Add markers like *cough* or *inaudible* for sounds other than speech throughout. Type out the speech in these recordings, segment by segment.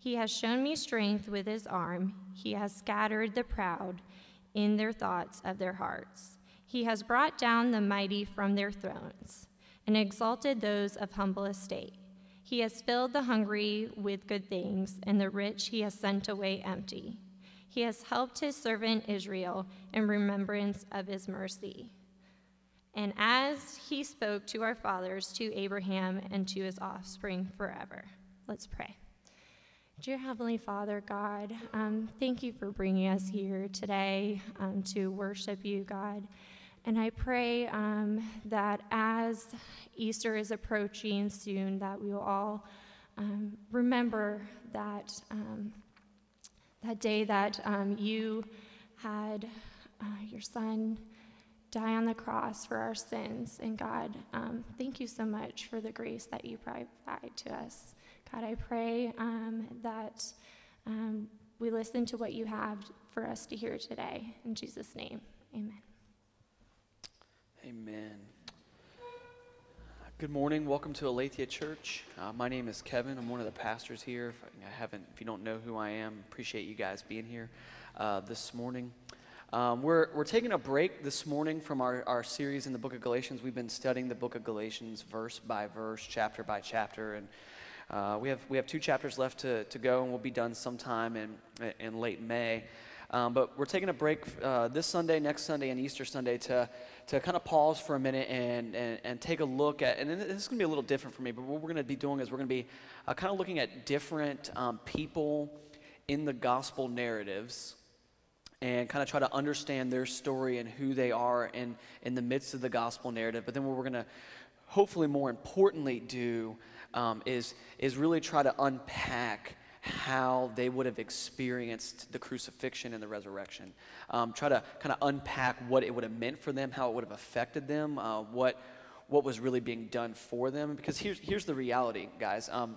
He has shown me strength with his arm, he has scattered the proud in their thoughts of their hearts. He has brought down the mighty from their thrones and exalted those of humble estate. He has filled the hungry with good things, and the rich he has sent away empty. He has helped his servant Israel in remembrance of his mercy. And as he spoke to our fathers, to Abraham, and to his offspring forever. Let's pray. Dear Heavenly Father, God, um, thank you for bringing us here today um, to worship you, God. And I pray um, that as Easter is approaching soon, that we will all um, remember that um, that day that um, you had uh, your son die on the cross for our sins. And God, thank you so much for the grace that you provide to us. God, I pray um, that um, we listen to what you have for us to hear today. In Jesus' name, amen. Amen. Good morning. Welcome to Aletheia Church. Uh, my name is Kevin. I'm one of the pastors here. If I haven't, if you don't know who I am, appreciate you guys being here uh, this morning. Um, we're, we're taking a break this morning from our, our series in the book of Galatians. We've been studying the book of Galatians verse by verse, chapter by chapter, and uh, we, have, we have two chapters left to, to go, and we'll be done sometime in, in late May. Um, but we're taking a break uh, this Sunday, next Sunday, and Easter Sunday to, to kind of pause for a minute and, and, and take a look at, and this is going to be a little different for me, but what we're going to be doing is we're going to be uh, kind of looking at different um, people in the gospel narratives and kind of try to understand their story and who they are in, in the midst of the gospel narrative. But then what we're going to hopefully more importantly do um, is, is really try to unpack how they would have experienced the crucifixion and the resurrection. Um, try to kind of unpack what it would have meant for them, how it would have affected them, uh, what, what was really being done for them. Because here's, here's the reality, guys. Um,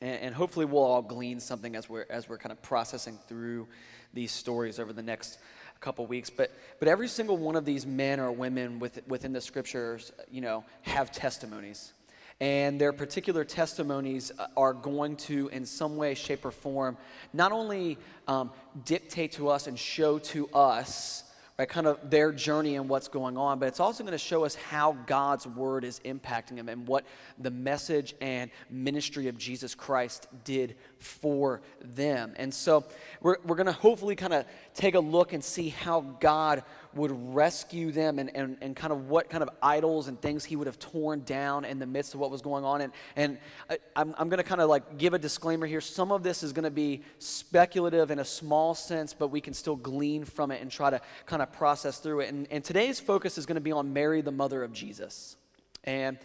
and, and, hopefully we'll all glean something as we're, as we're kind of processing through these stories over the next couple weeks. But, but every single one of these men or women with, within the scriptures, you know, have testimonies and their particular testimonies uh, are going to, in some way, shape, or form, not only um, dictate to us and show to us right, kind of their journey and what's going on, but it's also going to show us how God's word is impacting them and what the message and ministry of Jesus Christ did for them. And so we're, we're going to hopefully kind of take a look and see how God would rescue them and, and, and kind of what kind of idols and things he would have torn down in the midst of what was going on. And, and I, I'm, I'm going to kind of like give a disclaimer here. Some of this is going to be speculative in a small sense, but we can still glean from it and try to kind of process through it. And, and today's focus is going to be on Mary, the mother of Jesus. And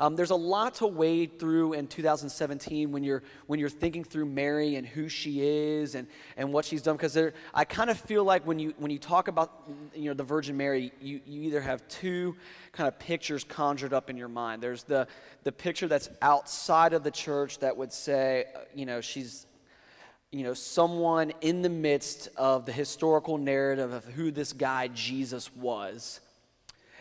um, there's a lot to wade through in 2017 when you're when you're thinking through Mary and who she is and, and what she's done. Because I kind of feel like when you when you talk about you know the Virgin Mary, you, you either have two kind of pictures conjured up in your mind. There's the the picture that's outside of the church that would say uh, you know she's you know, someone in the midst of the historical narrative of who this guy Jesus was.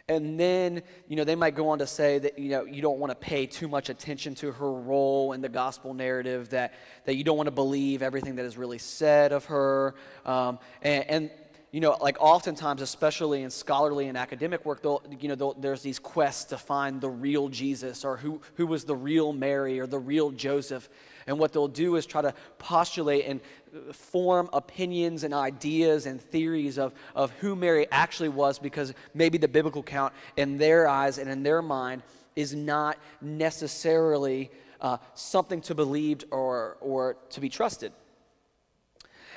And then, you know, they might go on to say that, you know, you don't want to pay too much attention to her role in the gospel narrative, that, that you don't want to believe everything that is really said of her. Um, and, and, you know, like oftentimes, especially in scholarly and academic work, you know, there's these quests to find the real Jesus or who, who was the real Mary or the real Joseph. And what they'll do is try to postulate and form opinions and ideas and theories of, of who Mary actually was because maybe the biblical count in their eyes and in their mind is not necessarily uh, something to believed or, or to be trusted.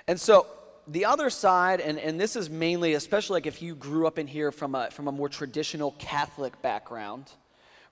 And so the other side, and, and this is mainly, especially like if you grew up in here from a, from a more traditional Catholic background,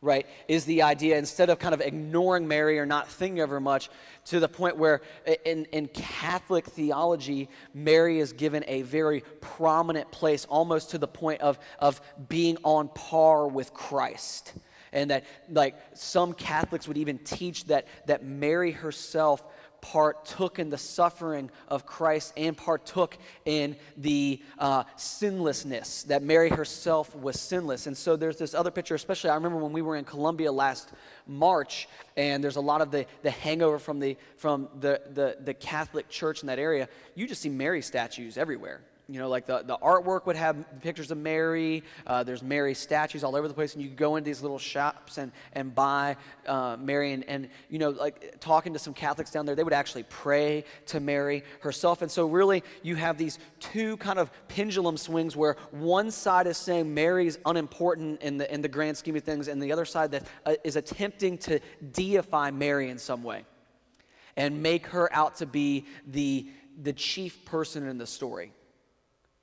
right, is the idea instead of kind of ignoring Mary or not thinking of her much, to the point where in, in Catholic theology, Mary is given a very prominent place, almost to the point of, of being on par with Christ. And that, like, some Catholics would even teach that, that Mary herself partook in the suffering of Christ and partook in the uh, sinlessness, that Mary herself was sinless. And so there's this other picture, especially I remember when we were in Colombia last March, and there's a lot of the, the hangover from, the, from the, the, the Catholic Church in that area. You just see Mary statues everywhere you know, like the, the artwork would have pictures of Mary. Uh, there's Mary statues all over the place, and you go into these little shops and, and buy uh, Mary. And, and, you know, like talking to some Catholics down there, they would actually pray to Mary herself. And so, really, you have these two kind of pendulum swings where one side is saying Mary's unimportant in the, in the grand scheme of things, and the other side that uh, is attempting to deify Mary in some way and make her out to be the, the chief person in the story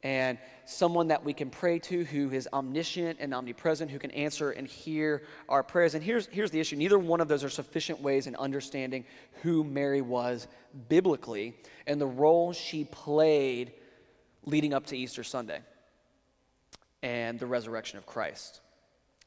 and someone that we can pray to who is omniscient and omnipresent, who can answer and hear our prayers. And here's, here's the issue neither one of those are sufficient ways in understanding who Mary was biblically and the role she played leading up to Easter Sunday and the resurrection of Christ.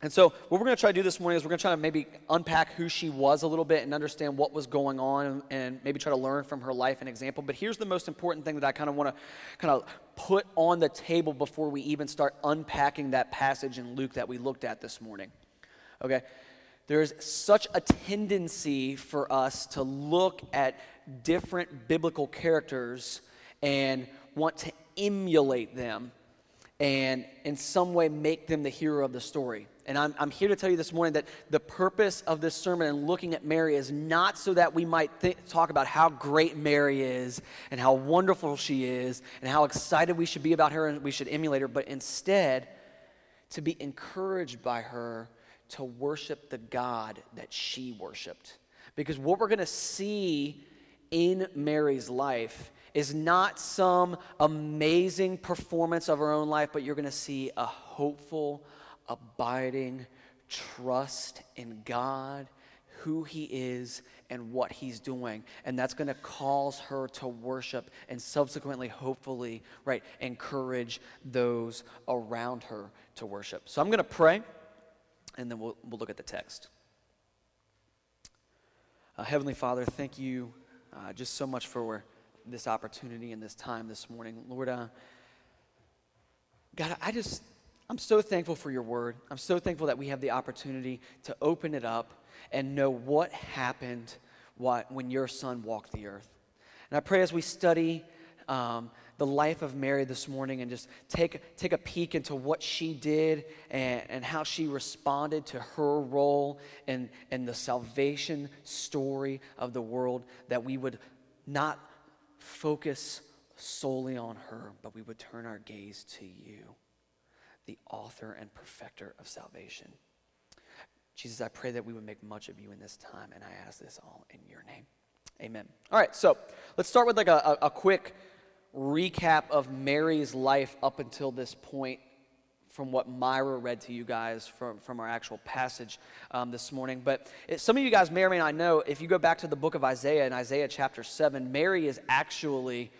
And so, what we're going to try to do this morning is we're going to try to maybe unpack who she was a little bit and understand what was going on and, maybe try to learn from her life and example. But here's the most important thing that I kind of want to kind of put on the table before we even start unpacking that passage in Luke that we looked at this morning. Okay? There's such a tendency for us to look at different biblical characters and want to emulate them and in some way make them the hero of the story. And I'm, I'm here to tell you this morning that the purpose of this sermon and looking at Mary is not so that we might talk about how great Mary is and how wonderful she is and how excited we should be about her and we should emulate her, but instead to be encouraged by her to worship the God that she worshiped. Because what we're going to see in Mary's life is not some amazing performance of her own life, but you're going to see a hopeful, abiding trust in God, who He is, and what He's doing. And that's going to cause her to worship and subsequently, hopefully, right, encourage those around her to worship. So I'm going to pray, and then we'll, we'll look at the text. Uh, Heavenly Father, thank you uh, just so much for this opportunity and this time this morning. Lord, uh, God, I just I'm so thankful for your word. I'm so thankful that we have the opportunity to open it up and know what happened when your son walked the earth. And I pray as we study um, the life of Mary this morning and just take, take a peek into what she did and, and how she responded to her role in, in the salvation story of the world, that we would not focus solely on her, but we would turn our gaze to you the author and perfecter of salvation. Jesus, I pray that we would make much of you in this time, and I ask this all in your name. Amen. All right, so let's start with like a, a, quick recap of Mary's life up until this point from what Myra read to you guys from, from our actual passage um, this morning. But it, some of you guys may or may not know, if you go back to the book of Isaiah, in Isaiah chapter 7, Mary is actually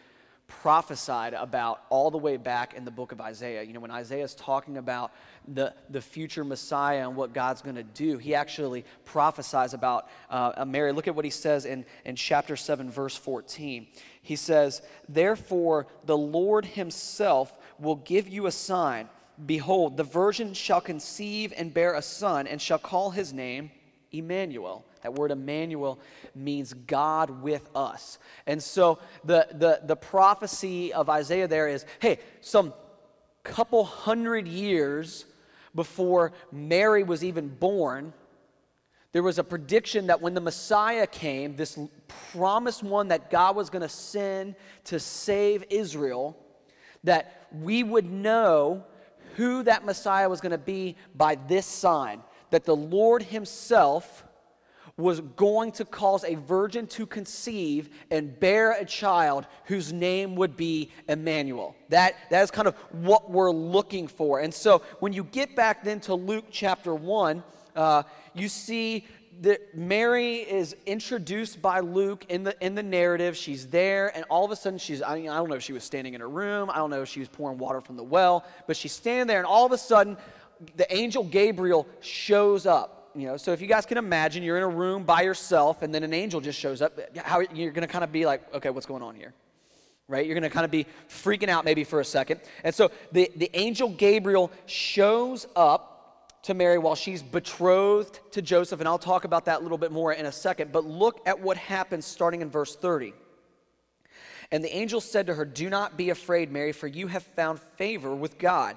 prophesied about all the way back in the book of Isaiah. You know, when Isaiah is talking about the, the future Messiah and what God's going to do, he actually prophesies about uh, Mary. Look at what he says in, in chapter 7, verse 14. He says, Therefore, the Lord himself will give you a sign. Behold, the virgin shall conceive and bear a son, and shall call his name Emmanuel. That word Emmanuel means God with us. And so the, the, the prophecy of Isaiah there is hey, some couple hundred years before Mary was even born, there was a prediction that when the Messiah came, this promised one that God was going to send to save Israel, that we would know who that Messiah was going to be by this sign that the Lord Himself was going to cause a virgin to conceive and bear a child whose name would be Emmanuel. That, that is kind of what we're looking for. And so when you get back then to Luke chapter 1, uh, you see that Mary is introduced by Luke in the in the narrative. She's there, and all of a sudden she's I, mean, I don't know if she was standing in her room. I don't know if she was pouring water from the well, but she's standing there, and all of a sudden, the angel Gabriel shows up. You know, so if you guys can imagine, you're in a room by yourself, and then an angel just shows up. How you're going to kind of be like, okay, what's going on here? Right? You're going to kind of be freaking out maybe for a second. And so the, the angel Gabriel shows up to Mary while she's betrothed to Joseph, and I'll talk about that a little bit more in a second. But look at what happens starting in verse 30. And the angel said to her, Do not be afraid, Mary, for you have found favor with God.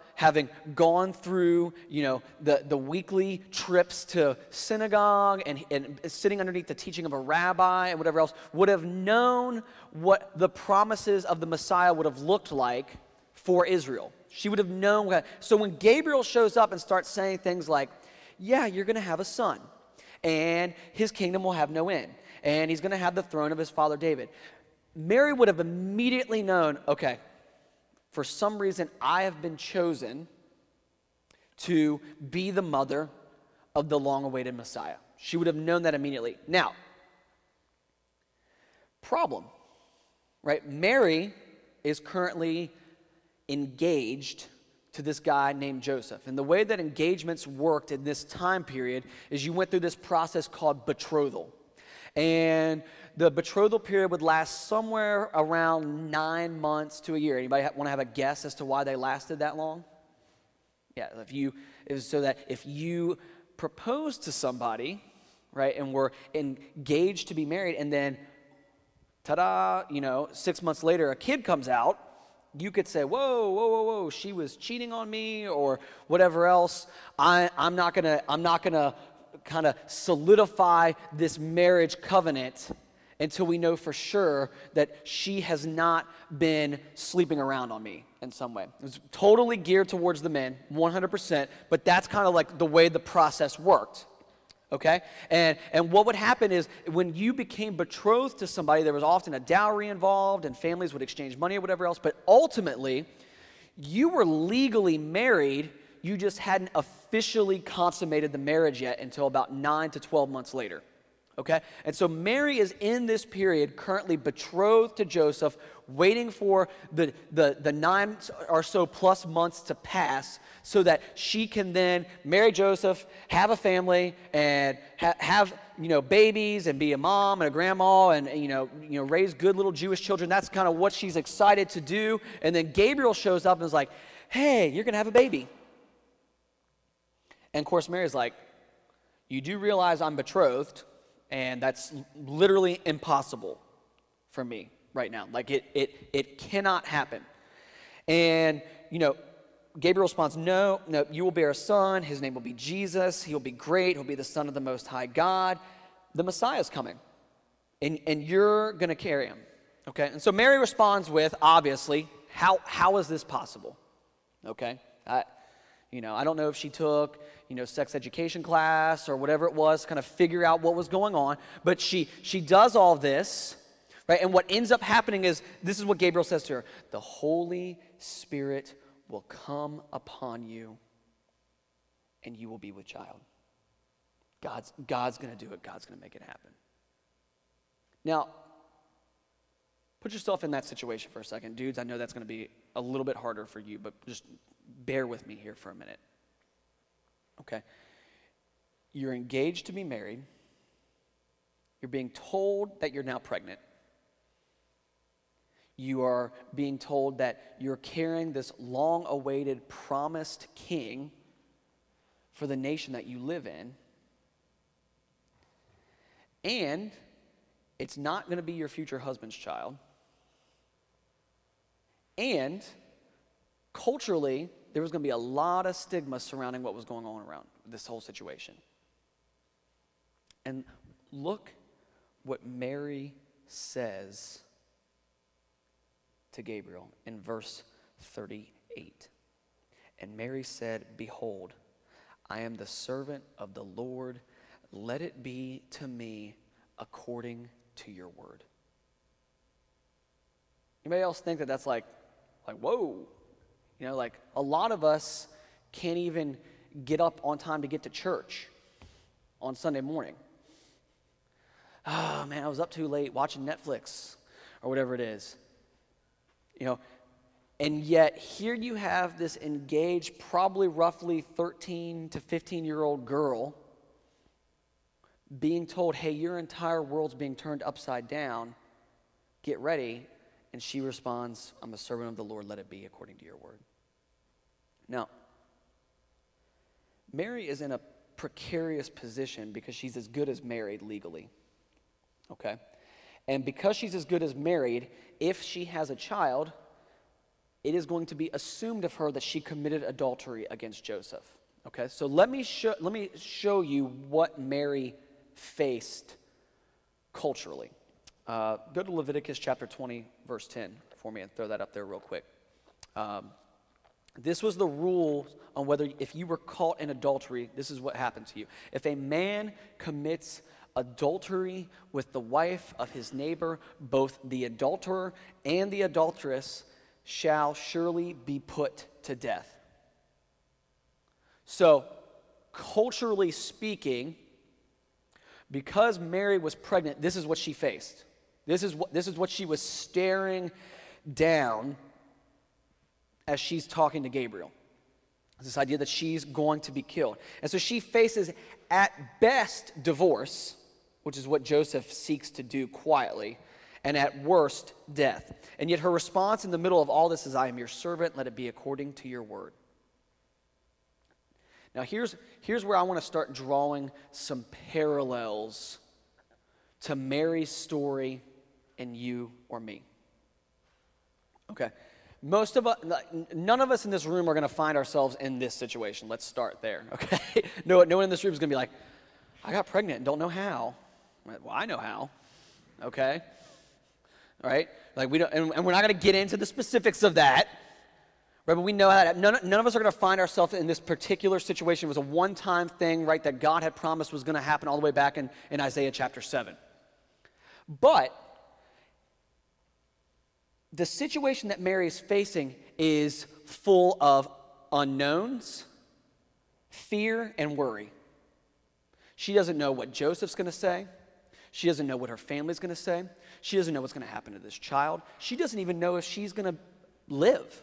having gone through, you know, the, the weekly trips to synagogue and, and sitting underneath the teaching of a rabbi and whatever else, would have known what the promises of the Messiah would have looked like for Israel. She would have known. So when Gabriel shows up and starts saying things like, Yeah, you're going to have a son, and his kingdom will have no end, and he's going to have the throne of his father David, Mary would have immediately known, okay, for some reason I have been chosen to be the mother of the long awaited Messiah. She would have known that immediately. Now, problem, right? Mary is currently engaged to this guy named Joseph. And the way that engagements worked in this time period is you went through this process called betrothal. And the betrothal period would last somewhere around nine months to a year. Anybody want to have a guess as to why they lasted that long? Yeah, if you, so that if you proposed to somebody, right, and were engaged to be married, and then, ta da, you know, six months later, a kid comes out, you could say, whoa, whoa, whoa, whoa, she was cheating on me or whatever else. I, I'm not gonna, I'm not gonna kind of solidify this marriage covenant until we know for sure that she has not been sleeping around on me in some way. It was totally geared towards the men, 100%, but that's kind of like the way the process worked okay? And, and what would happen is when you became betrothed to somebody, there was often a dowry involved, and families would exchange money or whatever else, but ultimately, you were legally married, you just hadn't officially consummated the marriage yet until about nine to 12 months later. Okay? And so Mary is in this period currently betrothed to Joseph, waiting for the, the, the nine or so plus months to pass so that she can then marry Joseph, have a family, and ha- have you know babies and be a mom and a grandma and you know you know raise good little Jewish children. That's kind of what she's excited to do. And then Gabriel shows up and is like, "Hey, you're gonna have a baby." And of course, Mary's like, "You do realize I'm betrothed, and that's literally impossible for me right now. Like it it it cannot happen." And you know, Gabriel responds, No, no, you will bear a son. His name will be Jesus. He will be great. He'll be the Son of the Most High God. The Messiah is coming, and, and you're going to carry him. Okay? And so Mary responds with, obviously, how, how is this possible? Okay? I, you know, I don't know if she took, you know, sex education class or whatever it was, kind of figure out what was going on, but she, she does all this, right? And what ends up happening is this is what Gabriel says to her the Holy Spirit will come upon you and you will be with child. God's, God's to do it, God's to make it happen. Now, put yourself in that situation for a second. Dudes, I know that's to be a little bit harder for you, but just bear with me here for a minute. Okay? You're engaged to be married. You're being told that you're now pregnant you are being told that you're carrying this long awaited promised king for the nation that you live in. And it's not going to be your future husband's child. And culturally, there was going to be a lot of stigma surrounding what was going on around this whole situation. And look what Mary says to Gabriel in verse 38. And Mary said, Behold, I am the servant of the Lord. Let it be to me according to your word. Anybody else think that that's like, like, whoa? You know, like a lot of us can't even get up on time to get to church on Sunday morning. Oh man, I was up too late watching Netflix or whatever it is. You know, and yet here you have this engaged, probably roughly 13 to 15 year old girl being told, hey, your entire world's being turned upside down. Get ready. And she responds, I'm a servant of the Lord, let it be according to your word. Now, Mary is in a precarious position because she's as good as married legally. Okay? And because she's as good as married, if she has a child, it is going to be assumed of her that she committed adultery against Joseph. Okay? So let me show, let me show you what Mary faced culturally. Uh, go to Leviticus chapter 20, verse 10 for me and throw that up there real quick. Um, this was the rule on whether, if you were caught in adultery, this is what happened to you. If a man commits adultery with the wife of his neighbor, both the adulterer and the adulteress shall surely be put to death. So, culturally speaking, because Mary was pregnant, this is what she faced. This is what, this is what she was staring down as she's talking to Gabriel. This idea that she's going to be killed. And so she faces, at best, divorce, which is what Joseph seeks to do quietly, and at worst, death. And yet her response in the middle of all this is, I am your servant, let it be according to your word. Now, here's, here's where I want to start drawing some parallels to Mary's story and you or me. Okay. Most of uh, us, none of us in this room are going to find ourselves in this situation. Let's start there, *laughs* okay? no, no one in this room is going to be like, I got pregnant and don't know how. Well, I know how, okay? All right? Like, we don't, and, and we're not going to get into the specifics of that, right? But we know that none, none of us are going to find ourselves in this particular situation. It was a one time thing, right, that God had promised was going to happen all the way back in, in Isaiah chapter 7. But the situation that Mary is facing is full of unknowns, fear, and worry. She doesn't know what Joseph's going to say. She doesn't know what her family's going to say. She doesn't know what's going to happen to this child. She doesn't even know if she's going to live.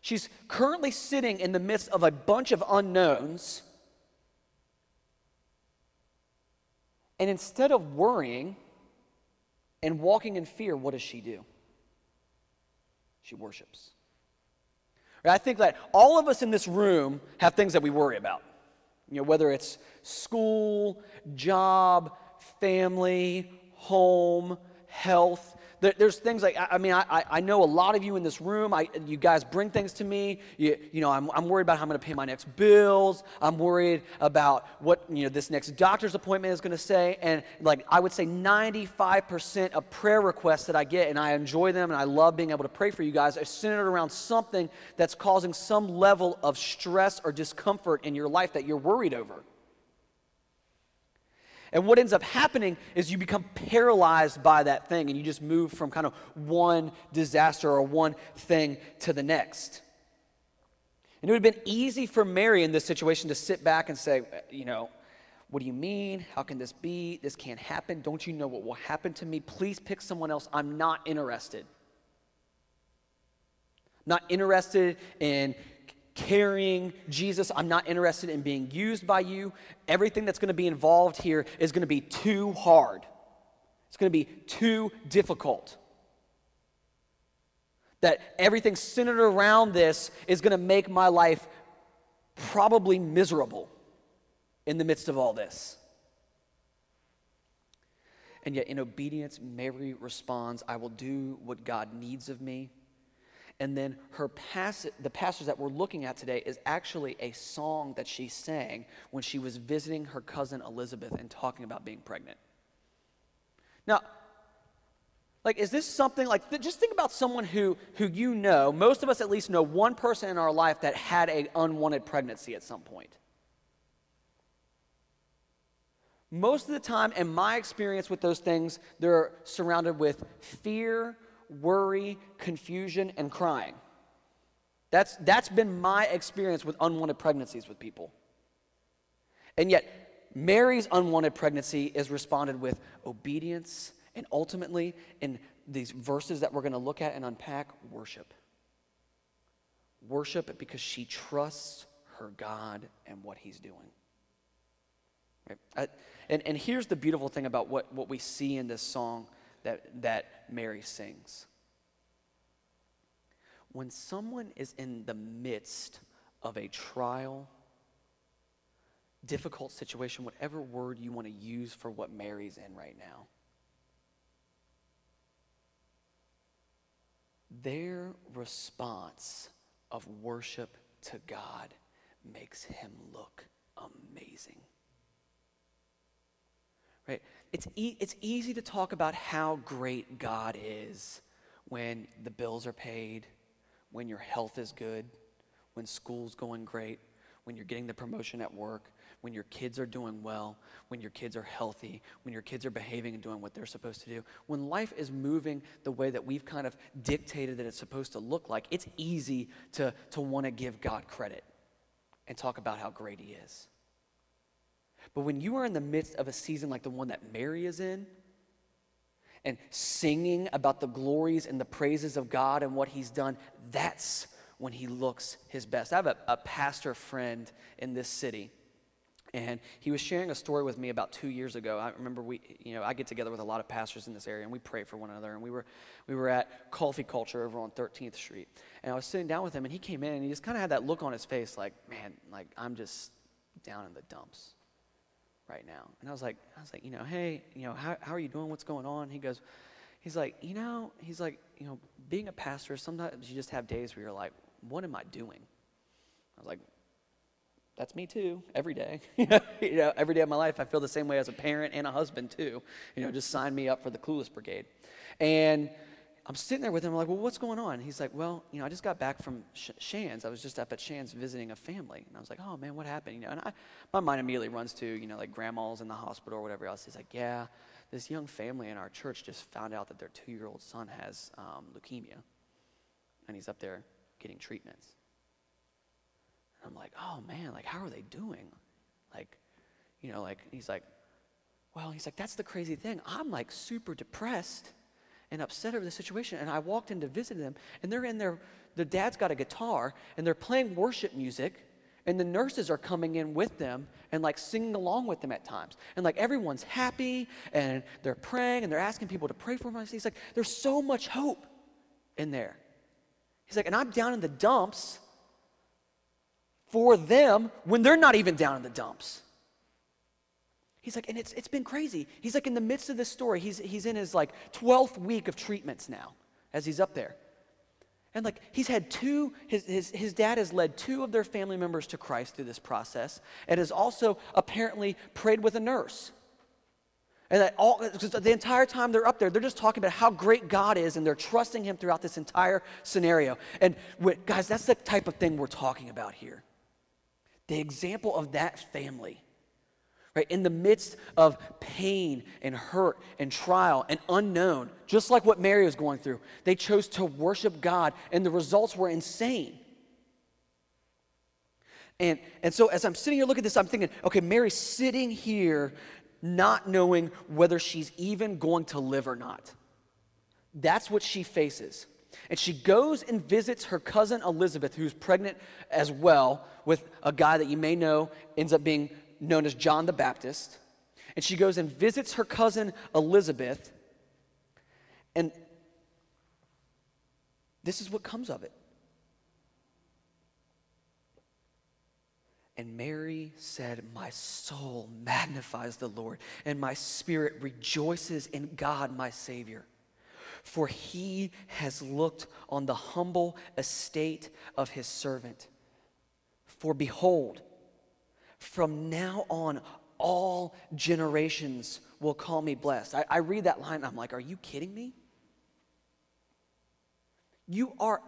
She's currently sitting in the midst of a bunch of unknowns. And instead of worrying and walking in fear, what does she do? She worships. I think that all of us in this room have things that we worry about. You know, whether it's school, job, family, home, health, there, there's things like, I, I mean, I, I know a lot of you in this room, I, you guys bring things to me. You, you know, I'm, I'm worried about how I'm going to pay my next bills. I'm worried about what, you know, this next doctor's appointment is going to say. And like, I would say 95% of prayer requests that I get, and I enjoy them and I love being able to pray for you guys, are centered around something that's causing some level of stress or discomfort in your life that you're worried over. And what ends up happening is you become paralyzed by that thing and you just move from kind of one disaster or one thing to the next. And it would have been easy for Mary in this situation to sit back and say, uh, you know, what do you mean? How can this be? This can't happen. Don't you know what will happen to me? Please pick someone else. I'm not interested. Not interested in carrying Jesus. I'm not interested in being used by you. Everything that's going to be involved here is going to be too hard, it's going to be too difficult. That everything centered around this is going to make my life probably miserable in the midst of all this. And yet, in obedience, Mary responds, I will do what God needs of me. And then her pass- the passage that we're looking at today is actually a song that she sang when she was visiting her cousin Elizabeth and talking about being pregnant. Now, like, is this something like, th- just think about someone who, who you know, most of us at least know one person in our life that had an unwanted pregnancy at some point. Most of the time, in my experience with those things, they're surrounded with fear, worry, confusion, and crying. That's, that's been my experience with unwanted pregnancies with people. And yet, Mary's unwanted pregnancy is responded with obedience and ultimately, in these verses that we're going to look at and unpack, worship. Worship because she trusts her God and what he's doing. Right? I, and, and here's the beautiful thing about what, what we see in this song that, that Mary sings. When someone is in the midst of a trial, difficult situation, whatever word you want to use for what Mary's in right now, their response of worship to God makes him look amazing. Right? It's, e- it's easy to talk about how great God is when the bills are paid, when your health is good, when school's going great, when you're getting the promotion at work, when your kids are doing well, when your kids are healthy, when your kids are behaving and doing what they're supposed to do, when life is moving the way that we've kind of dictated that it's supposed to look like, it's easy to, to want to give God credit and talk about how great He is. But when you are in the midst of a season like the one that Mary is in, and singing about the glories and the praises of God and what He's done, that's when He looks His best. I have a, a pastor friend in this city and he was sharing a story with me about two years ago. I remember we, you know, I get together with a lot of pastors in this area, and we pray for one another. And we were, we were at Coffee Culture over on 13th Street, and I was sitting down with him, and he came in, and he just kind of had that look on his face, like, man, like I'm just down in the dumps right now. And I was like, I was like, you know, hey, you know, how, how are you doing? What's going on? He goes, he's like, you know, he's like, you know, being a pastor, sometimes you just have days where you're like, what am I doing? I was like, that's me too, every day. *laughs* you know, every day of my life, I feel the same way as a parent and a husband too. You know, just sign me up for the Clueless Brigade. And I'm sitting there with him, I'm like, well, what's going on? He's like, well, you know, I just got back from Sh- Shands. I was just up at Shands visiting a family. And I was like, oh, man, what happened? You know, and I, my mind immediately runs to, you know, like grandma's in the hospital or whatever else. He's like, yeah, this young family in our church just found out that their two-year-old son has um, leukemia. And he's up there getting treatments. And I'm like, oh man, like how are they doing? Like, you know, like he's like, well, he's like, that's the crazy thing. I'm like super depressed and upset over the situation. And I walked in to visit them, and they're in there, the dad's got a guitar, and they're playing worship music, and the nurses are coming in with them and like singing along with them at times. And like everyone's happy, and they're praying, and they're asking people to pray for them. He's like, there's so much hope in there. He's like, and I'm down in the dumps for them when they're not even down in the dumps. He's like, and it's, it's been crazy. He's like in the midst of this story, he's, he's in his like 12th week of treatments now as he's up there. And like he's had two, his, his, his dad has led two of their family members to Christ through this process and has also apparently prayed with a nurse. And that all the entire time they're up there, they're just talking about how great God is and they're trusting him throughout this entire scenario. And guys, that's the type of thing we're talking about here the example of that family, right? In the midst of pain and hurt and trial and unknown, just like what Mary was going through, they chose to worship God, and the results were insane. And, and so as I'm sitting here looking at this, I'm thinking, okay, Mary's sitting here not knowing whether she's even going to live or not. That's what she faces. And she goes and visits her cousin Elizabeth, who's pregnant as well with a guy that you may know ends up being known as John the Baptist. And she goes and visits her cousin Elizabeth. And this is what comes of it. And Mary said, My soul magnifies the Lord, and my spirit rejoices in God, my Savior for he has looked on the humble estate of his servant. For behold, from now on, all generations will call me blessed. I, I read that line I'm like, are you kidding me? You are,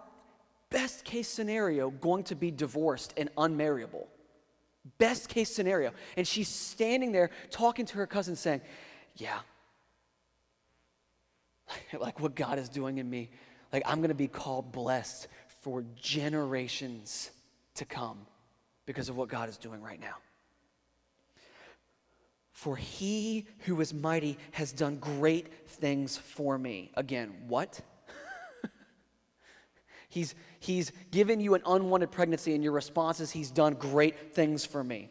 best case scenario, going to be divorced and unmarriable. Best case scenario. And she's standing there talking to her cousin saying, Yeah, *laughs* like what God is doing in me, like I'm going to be called blessed for generations to come because of what God is doing right now. For he who is mighty has done great things for me. Again, what? *laughs* he's, he's given you an unwanted pregnancy, and your response is, He's done great things for me.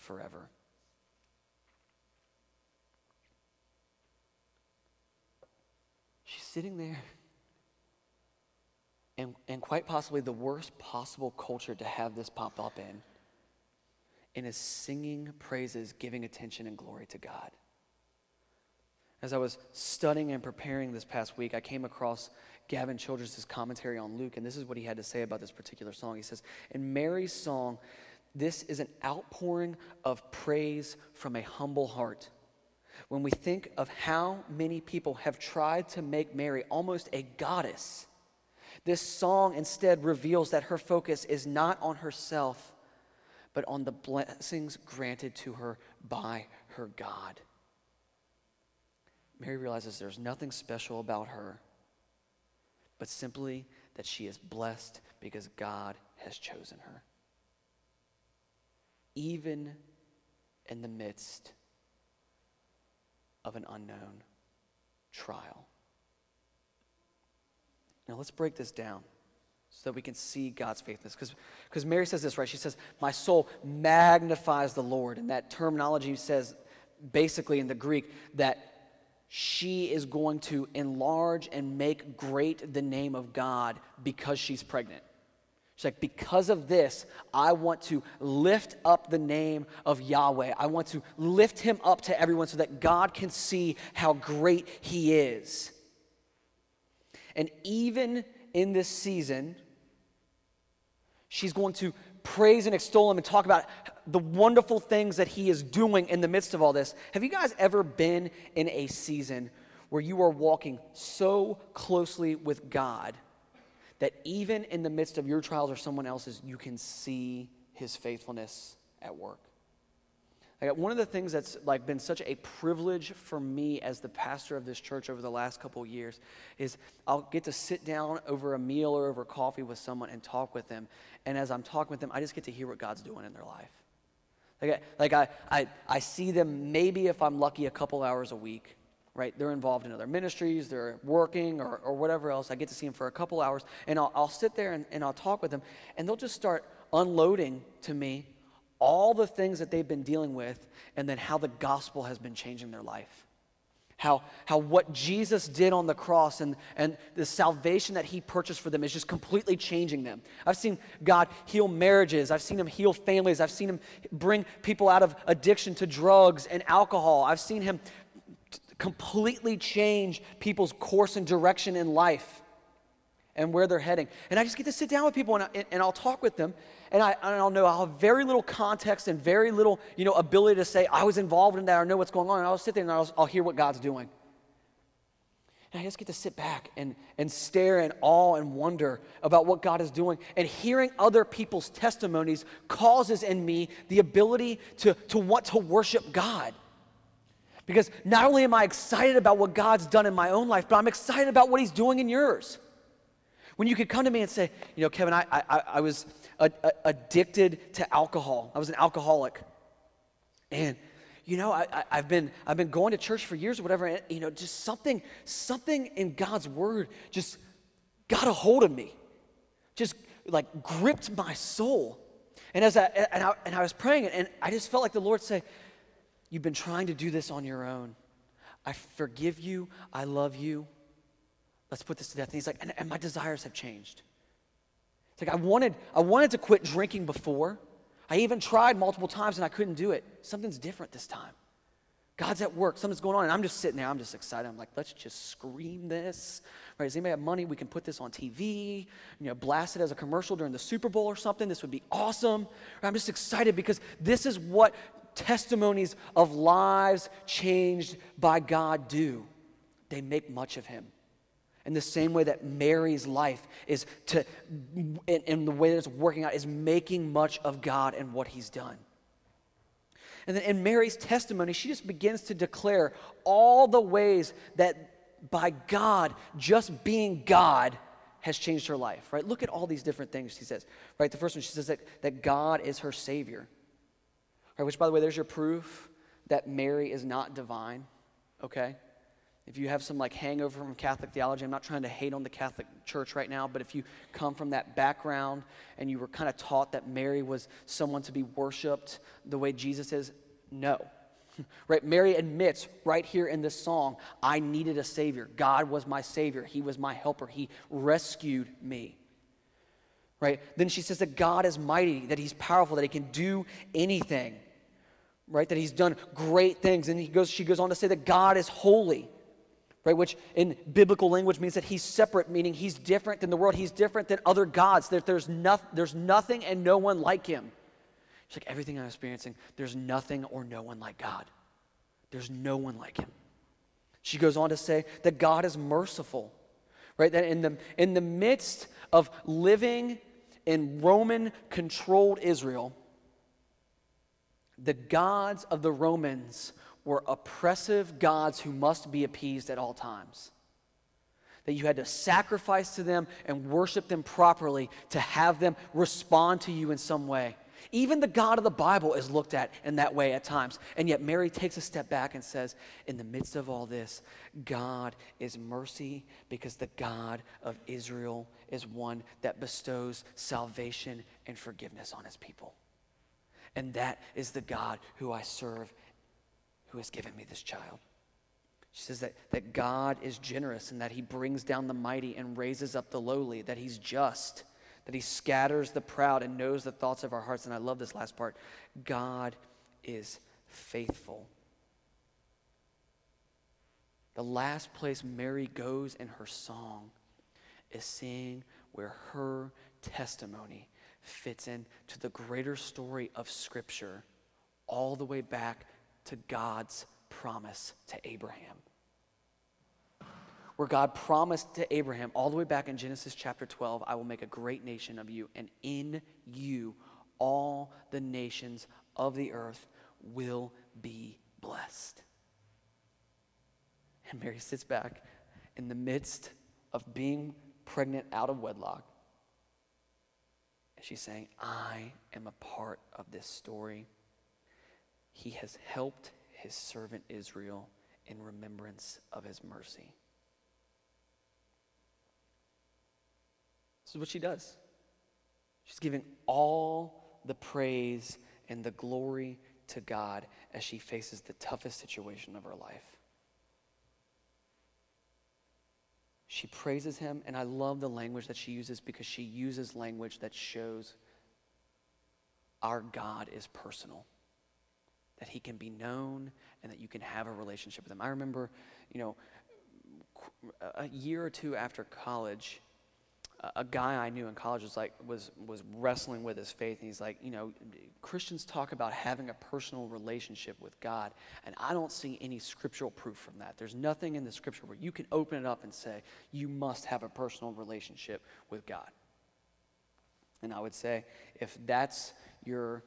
forever. She's sitting there, and, and quite possibly the worst possible culture to have this pop up in, and is singing praises, giving attention and glory to God. As I was studying and preparing this past week, I came across Gavin Childress' commentary on Luke, and this is what he had to say about this particular song. He says, In Mary's song, this is an outpouring of praise from a humble heart. When we think of how many people have tried to make Mary almost a goddess, this song instead reveals that her focus is not on herself, but on the blessings granted to her by her God. Mary realizes there's nothing special about her, but simply that she is blessed because God has chosen her even in the midst of an unknown trial. Now, let's break this down so that we can see God's faithfulness. Because Mary says this, right? She says, My soul magnifies the Lord. And that terminology says, basically in the Greek, that she is going to enlarge and make great the name of God because she's pregnant. She's like, because of this, I want to lift up the name of Yahweh. I want to lift him up to everyone so that God can see how great he is. And even in this season, she's going to praise and extol him and talk about the wonderful things that he is doing in the midst of all this. Have you guys ever been in a season where you are walking so closely with God? That even in the midst of your trials or someone else's, you can see his faithfulness at work. Like one of the things that's like been such a privilege for me as the pastor of this church over the last couple years is I'll get to sit down over a meal or over coffee with someone and talk with them. And as I'm talking with them, I just get to hear what God's doing in their life. Like, like I, I, I see them maybe if I'm lucky a couple hours a week right? They're involved in other ministries, they're working or, or whatever else. I get to see them for a couple hours, and I'll, I'll sit there and, and I'll talk with them, and they'll just start unloading to me all the things that they've been dealing with, and then how the gospel has been changing their life. How, how what Jesus did on the cross and, and the salvation that he purchased for them is just completely changing them. I've seen God heal marriages. I've seen him heal families. I've seen him bring people out of addiction to drugs and alcohol. I've seen him completely change people's course and direction in life and where they're heading. And I just get to sit down with people and, I, and I'll talk with them. And, I, and I'll know I'll have very little context and very little you know, ability to say, I was involved in that or know what's going on. And I'll sit there and I'll, I'll hear what God's doing. And I just get to sit back and, and stare in awe and wonder about what God is doing. And hearing other people's testimonies causes in me the ability to, to want to worship God. Because not only am I excited about what God's done in my own life, but I'm excited about what He's doing in yours. When you could come to me and say, you know, Kevin, I, I, I was a, a, addicted to alcohol, I was an alcoholic. And, you know, I, have been, I've been going to church for years or whatever, and, you know, just something, something in God's word just got a hold of me, just like gripped my soul. And as I, and I, and I was praying, and I just felt like the Lord say, You've been trying to do this on your own. I forgive you. I love you. Let's put this to death. And he's like, and, and my desires have changed. It's like I wanted, I wanted to quit drinking before. I even tried multiple times and I couldn't do it. Something's different this time. God's at work, something's going on, and I'm just sitting there, I'm just excited. I'm like, let's just scream this. Right? Does anybody have money? We can put this on TV, you know, blast it as a commercial during the Super Bowl or something. This would be awesome. Right? I'm just excited because this is what testimonies of lives changed by God do. They make much of him. In the same way that Mary's life is to, in, in the way that it's working out, is making much of God and what he's done. And then in Mary's testimony, she just begins to declare all the ways that by God, just being God, has changed her life, right? Look at all these different things she says, right? The first one, she says that, that God is her Savior, right? Which, by the way, there's your proof that Mary is not divine, okay? If you have some like hangover from Catholic theology, I'm not trying to hate on the Catholic Church right now, but if you come from that background and you were kind of taught that Mary was someone to be worshiped the way Jesus is, no. *laughs* right? Mary admits right here in this song, I needed a Savior. God was my Savior, He was my helper, He rescued me. Right? Then she says that God is mighty, that He's powerful, that He can do anything. Right? That He's done great things. And he goes, she goes on to say that God is holy right? Which in biblical language means that he's separate, meaning he's different than the world. He's different than other gods. That there's, no, there's nothing and no one like him. It's like everything I'm experiencing, there's nothing or no one like God. There's no one like him. She goes on to say that God is merciful, right? That in the, in the midst of living in Roman controlled Israel, the gods of the Romans were oppressive gods who must be appeased at all times. That you had to sacrifice to them and worship them properly to have them respond to you in some way. Even the God of the Bible is looked at in that way at times. And yet, Mary takes a step back and says, In the midst of all this, God is mercy because the God of Israel is one that bestows salvation and forgiveness on his people. And that is the God who I serve who has given me this child. She says that, that God is generous and that he brings down the mighty and raises up the lowly, that he's just, that he scatters the proud and knows the thoughts of our hearts. And I love this last part God is faithful. The last place Mary goes in her song is seeing where her testimony fits into the greater story of Scripture all the way back to God's promise to Abraham. Where God promised to Abraham, all the way back in Genesis chapter 12, I will make a great nation of you, and in you all the nations of the earth will be blessed. And Mary sits back in the midst of being pregnant out of wedlock. She's saying, I am a part of this story. He has helped his servant Israel in remembrance of his mercy. This is what she does. She's giving all the praise and the glory to God as she faces the toughest situation of her life. She praises him, and I love the language that she uses because she uses language that shows our God is personal that he can be known and that you can have a relationship with him. I remember, you know, a year or two after college, a guy I knew in college was like was was wrestling with his faith, and he's like, you know, Christians talk about having a personal relationship with God, and I don't see any scriptural proof from that. There's nothing in the scripture where you can open it up and say you must have a personal relationship with God. And I would say, if that's your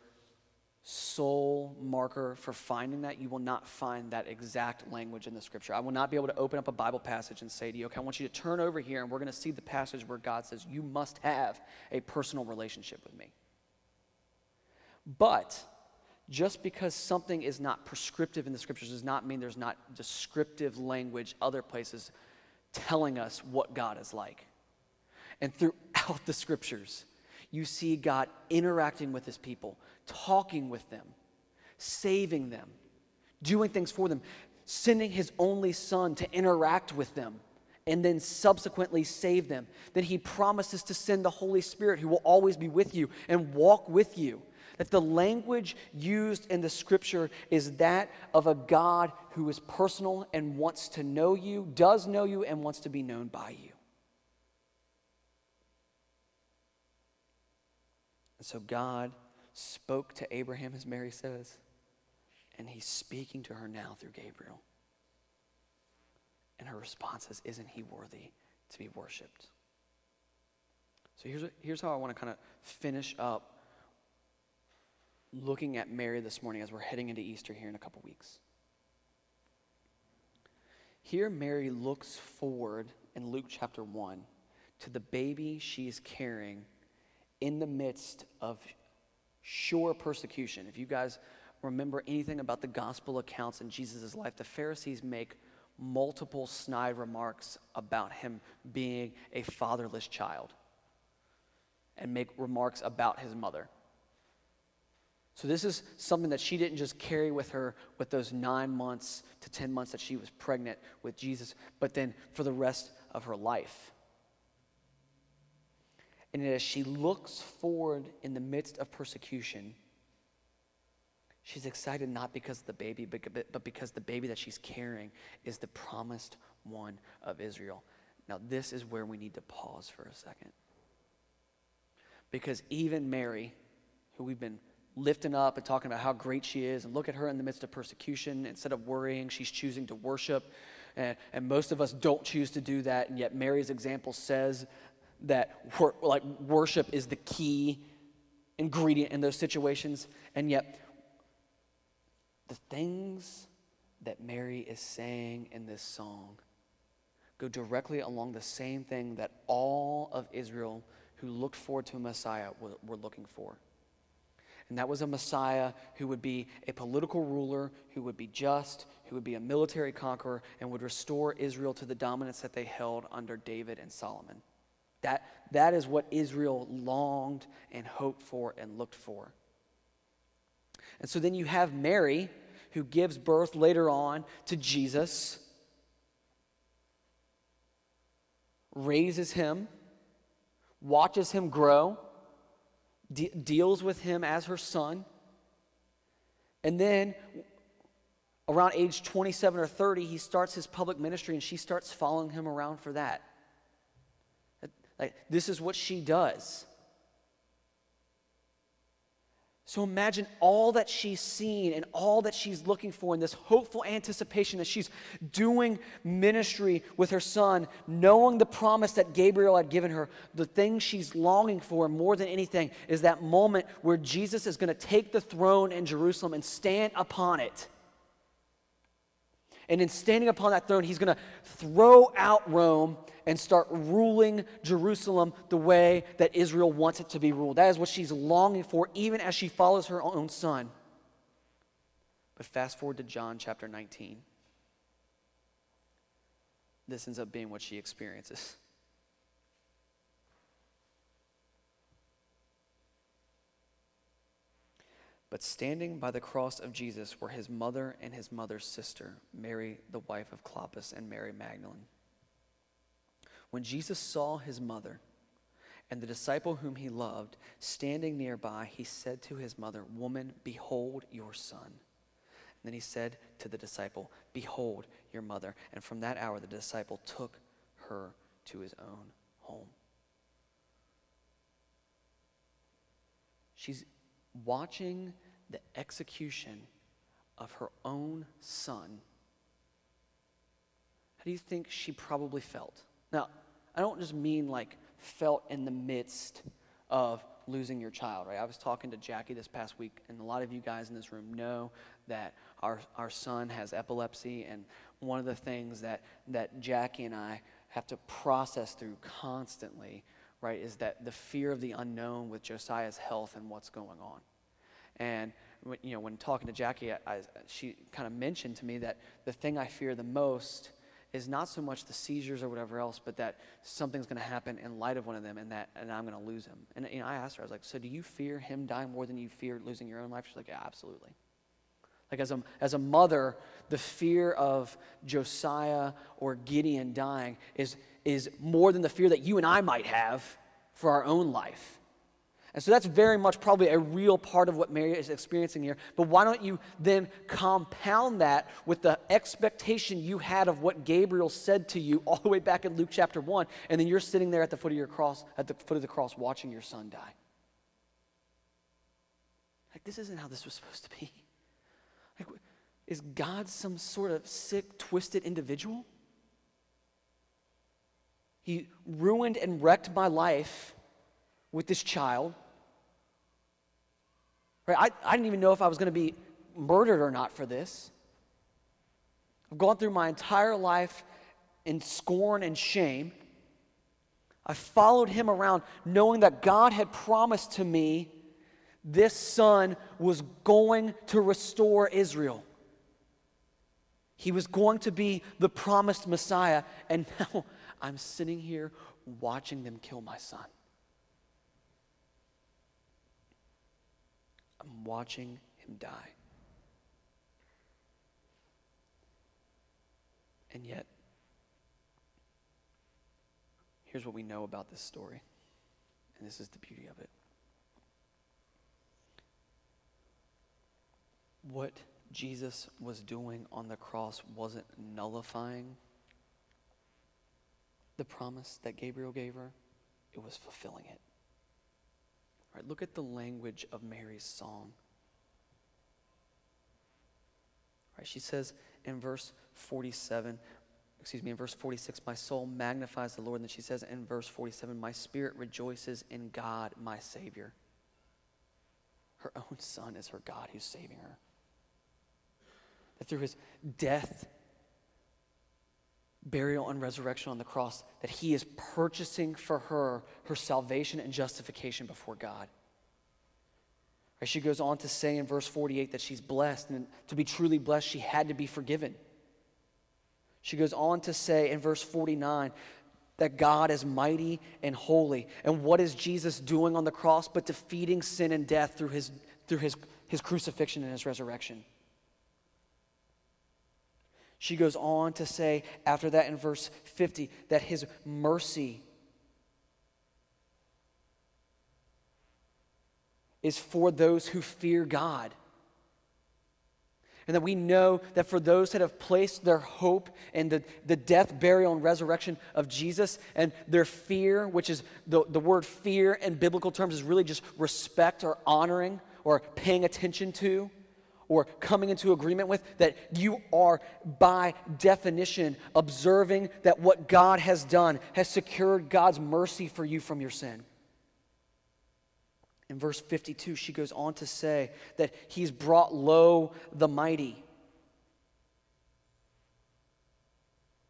sole marker for finding that, you will not find that exact language in the scripture. I will not be able to open up a Bible passage and say to you, okay, I want you to turn over here and we're going to see the passage where God says, you must have a personal relationship with me. But just because something is not prescriptive in the scriptures does not mean there's not descriptive language other places telling us what God is like. And throughout the scriptures, you see God interacting with his people, talking with them, saving them, doing things for them, sending his only son to interact with them and then subsequently save them. Then he promises to send the Holy Spirit who will always be with you and walk with you. That the language used in the scripture is that of a God who is personal and wants to know you, does know you, and wants to be known by you. And so God spoke to Abraham, as Mary says, and he's speaking to her now through Gabriel. And her response is, Isn't he worthy to be worshiped? So here's, here's how I want to kind of finish up looking at Mary this morning as we're heading into Easter here in a couple weeks. Here, Mary looks forward in Luke chapter 1 to the baby she is carrying in the midst of sure persecution. If you guys remember anything about the gospel accounts in Jesus' life, the Pharisees make multiple snide remarks about him being a fatherless child and make remarks about his mother. So, this is something that she didn't just carry with her with those nine months to 10 months that she was pregnant with Jesus, but then for the rest of her life. And as she looks forward in the midst of persecution, she's excited not because of the baby, but because the baby that she's carrying is the promised one of Israel. Now, this is where we need to pause for a second. Because even Mary, who we've been lifting up and talking about how great she is, and look at her in the midst of persecution. Instead of worrying, she's choosing to worship. And, and most of us don't choose to do that, and yet Mary's example says that wor- like worship is the key ingredient in those situations. And yet, the things that Mary is saying in this song go directly along the same thing that all of Israel who looked forward to a Messiah were, were looking for. And that was a Messiah who would be a political ruler, who would be just, who would be a military conqueror, and would restore Israel to the dominance that they held under David and Solomon. That, that is what Israel longed and hoped for and looked for. And so then you have Mary, who gives birth later on to Jesus, raises him, watches him grow de- deals with him as her son. And then around age 27 or 30, he starts his public ministry and she starts following him around for that. Like, this is what she does. So imagine all that she's seen and all that she's looking for in this hopeful anticipation as she's doing ministry with her son, knowing the promise that Gabriel had given her. The thing she's longing for more than anything is that moment where Jesus is going to take the throne in Jerusalem and stand upon it. And in standing upon that throne, he's going to throw out Rome and start ruling Jerusalem the way that Israel wants it to be ruled. That is what she's longing for, even as she follows her own son. But fast forward to John chapter 19. This ends up being what she experiences. But standing by the cross of Jesus were his mother and his mother's sister, Mary, the wife of Clopas, and Mary Magdalene. When Jesus saw his mother and the disciple whom he loved standing nearby, he said to his mother, Woman, behold your son. And then he said to the disciple, Behold your mother. And from that hour, the disciple took her to his own home. She's watching the execution of her own son. How do you think she probably felt? Now, I don't just mean like felt in the midst of losing your child, right? I was talking to Jackie this past week, and a lot of you guys in this room know that our, our son has epilepsy, and one of the things that, that Jackie and I have to process through constantly, right, is that the fear of the unknown with Josiah's health and what's going on. And you know, when talking to Jackie, I, I, she kind of mentioned to me that the thing I fear the most is not so much the seizures or whatever else, but that something's going to happen in light of one of them and that and I'm going to lose him. And you know, I asked her, I was like, so do you fear him dying more than you fear losing your own life? She's like, yeah, absolutely. Like as a, as a mother, the fear of Josiah or Gideon dying is, is more than the fear that you and I might have for our own life. And so that's very much probably a real part of what Mary is experiencing here. But why don't you then compound that with the expectation you had of what Gabriel said to you all the way back in Luke chapter 1, and then you're sitting there at the foot of your cross, at the foot of the cross, watching your son die. Like, this isn't how this was supposed to be. Like, is God some sort of sick, twisted individual? He ruined and wrecked my life with this child. Right? I, I didn't even know if I was going to be murdered or not for this. I've gone through my entire life in scorn and shame. I followed him around knowing that God had promised to me this son was going to restore Israel. He was going to be the promised Messiah, and *laughs* now I'm sitting here watching them kill my son. I'm watching him die. And yet, here's what we know about this story, and this is the beauty of it. What Jesus was doing on the cross wasn't nullifying the promise that Gabriel gave her, it was fulfilling it. Right, look at the language of Mary's song. Right, she says in verse 47, excuse me, in verse 46, my soul magnifies the Lord. And then she says in verse 47, my spirit rejoices in God, my Savior. Her own son is her God who's saving her that through his death, burial, and resurrection on the cross, that he is purchasing for her her salvation and justification before God. As she goes on to say in verse 48 that she's blessed, and to be truly blessed, she had to be forgiven. She goes on to say in verse 49 that God is mighty and holy. And what is Jesus doing on the cross but defeating sin and death through his, through his, his crucifixion and his resurrection? She goes on to say, after that in verse 50, that his mercy is for those who fear God. And that we know that for those that have placed their hope in the, the death, burial, and resurrection of Jesus, and their fear, which is the, the word fear in biblical terms is really just respect or honoring or paying attention to or coming into agreement with, that you are by definition observing that what God has done has secured God's mercy for you from your sin. In verse 52, she goes on to say that he's brought low the mighty.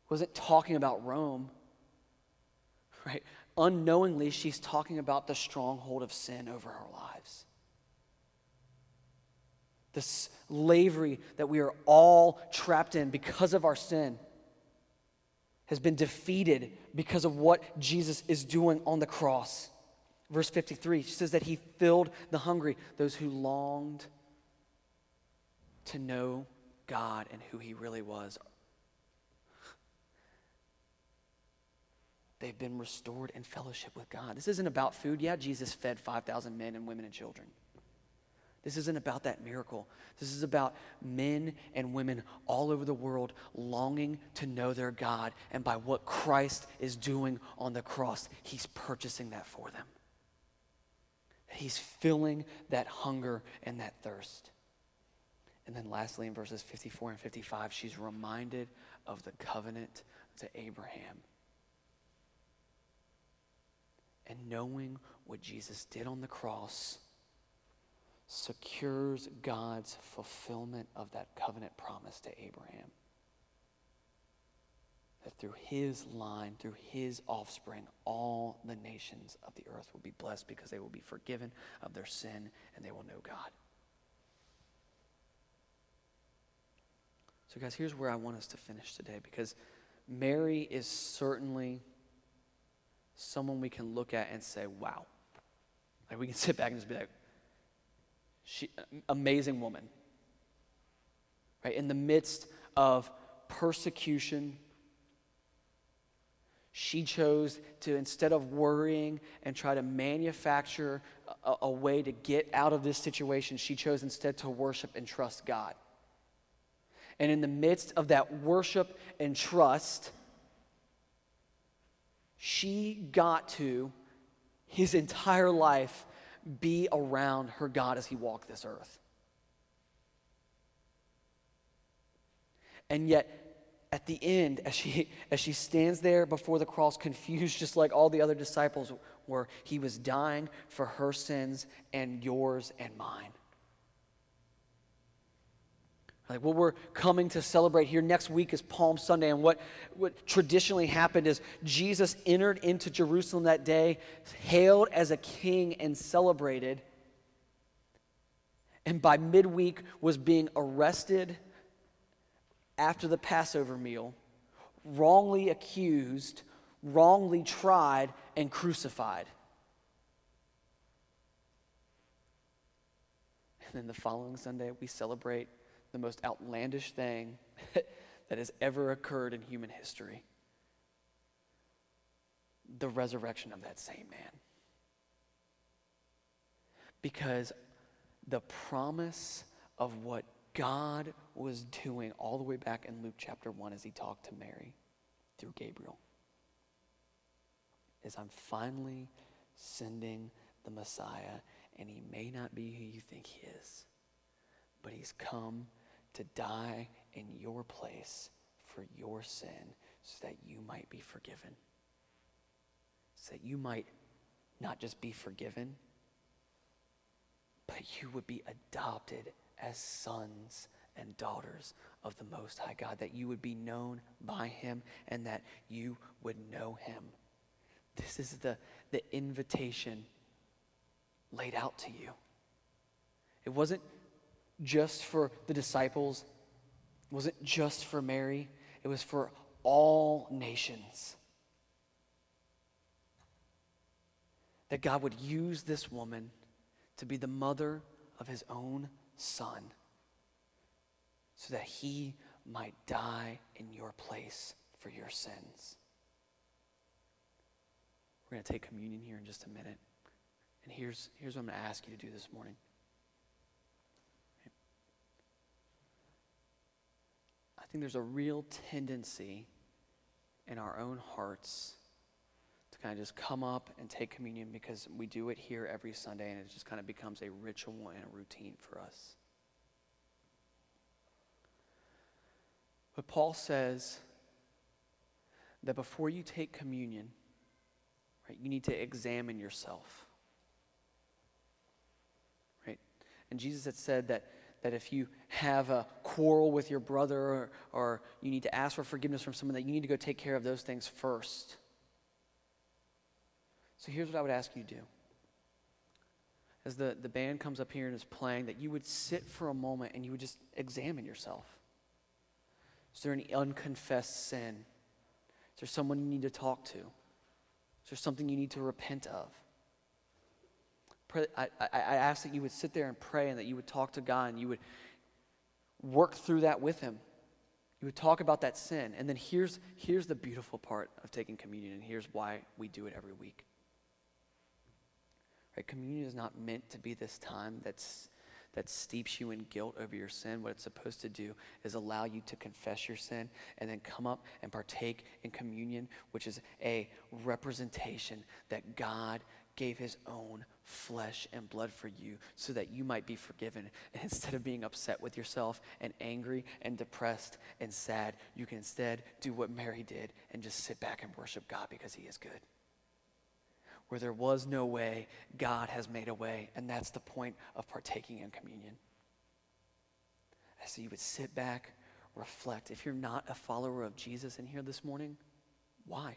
Wasn't talking about Rome, right? Unknowingly, she's talking about the stronghold of sin over her lives the slavery that we are all trapped in because of our sin has been defeated because of what Jesus is doing on the cross. Verse 53, she says that he filled the hungry, those who longed to know God and who he really was. They've been restored in fellowship with God. This isn't about food. Yeah, Jesus fed 5,000 men and women and children. This isn't about that miracle. This is about men and women all over the world longing to know their God. And by what Christ is doing on the cross, He's purchasing that for them. He's filling that hunger and that thirst. And then lastly, in verses 54 and 55, she's reminded of the covenant to Abraham. And knowing what Jesus did on the cross secures God's fulfillment of that covenant promise to Abraham. That through his line, through his offspring, all the nations of the earth will be blessed because they will be forgiven of their sin and they will know God. So, guys, here's where I want us to finish today because Mary is certainly someone we can look at and say, wow. Like we can *laughs* sit back and just be like, she, amazing woman. right? In the midst of persecution, she chose to, instead of worrying and try to manufacture a, a, way to get out of this situation, she chose instead to worship and trust God. And in the midst of that worship and trust, she got to his entire life be around her God as he walked this earth. And yet, at the end, as she, as she stands there before the cross, confused *laughs* just like all the other disciples were, he was dying for her sins and yours and mine. Like what we're coming to celebrate here next week is Palm Sunday, and what, what traditionally happened is Jesus entered into Jerusalem that day, hailed as a king and celebrated, and by midweek was being arrested after the Passover meal, wrongly accused, wrongly tried, and crucified. And then the following Sunday, we celebrate the most outlandish thing *laughs* that has ever occurred in human history the resurrection of that same man. Because the promise of what God was doing all the way back in Luke chapter 1 as he talked to Mary through Gabriel is I'm finally sending the Messiah, and he may not be who you think he is, but he's come to die in your place for your sin so that you might be forgiven. So that you might not just be forgiven, but you would be adopted as sons and daughters of the Most High God, that you would be known by Him and that you would know Him. This is the, the invitation laid out to you. It wasn't just for the disciples, it wasn't just for Mary, it was for all nations. That God would use this woman to be the mother of his own son so that he might die in your place for your sins. We're going to take communion here in just a minute. And here's, here's what I'm going to ask you to do this morning. Think there's a real tendency in our own hearts to kind of just come up and take communion because we do it here every Sunday and it just kind of becomes a ritual and a routine for us. But Paul says that before you take communion, right, you need to examine yourself. Right? And Jesus had said that, that if you have a quarrel with your brother or, or you need to ask for forgiveness from someone, that you need to go take care of those things first. So here's what I would ask you to do. As the, the band comes up here and is playing, that you would sit for a moment and you would just examine yourself. Is there any unconfessed sin? Is there someone you need to talk to? Is there something you need to repent of? Pray, I, I, ask that you would sit there and pray and that you would talk to God and you would work through that with Him. You would talk about that sin. And then here's, here's the beautiful part of taking communion, and here's why we do it every week. Right? Communion is not meant to be this time that's that steeps you in guilt over your sin, what it's supposed to do is allow you to confess your sin and then come up and partake in communion, which is a representation that God gave his own flesh and blood for you so that you might be forgiven. And *laughs* instead of being upset with yourself and angry and depressed and sad, you can instead do what Mary did and just sit back and worship God because he is good. Where there was no way, God has made a way. And that's the point of partaking in communion. So you would sit back, reflect. If you're not a follower of Jesus in here this morning, why?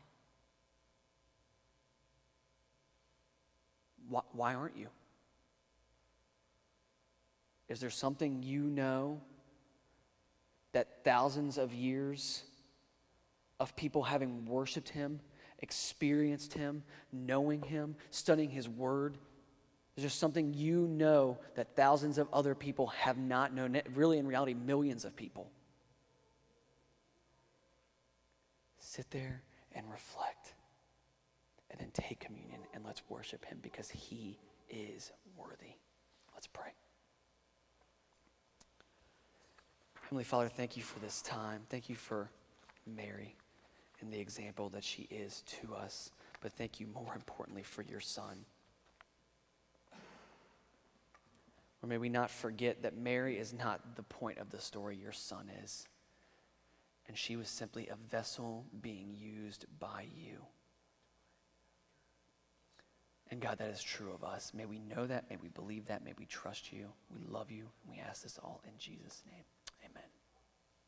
Why, why aren't you? Is there something you know that thousands of years of people having worshiped him experienced Him, knowing Him, studying His Word, Is there something you know that thousands of other people have not known? Really, in reality, millions of people. Sit there and reflect. And then take communion and let's worship him because he is worthy. Let's pray. Heavenly Father, thank you for this time. Thank you for Mary and the example that she is to us. But thank you more importantly for your son. Or may we not forget that Mary is not the point of the story, your son is. And she was simply a vessel being used by you. And God, that is true of us. May we know that. May we believe that. May we trust you. We love you. We ask this all in Jesus' name. Amen.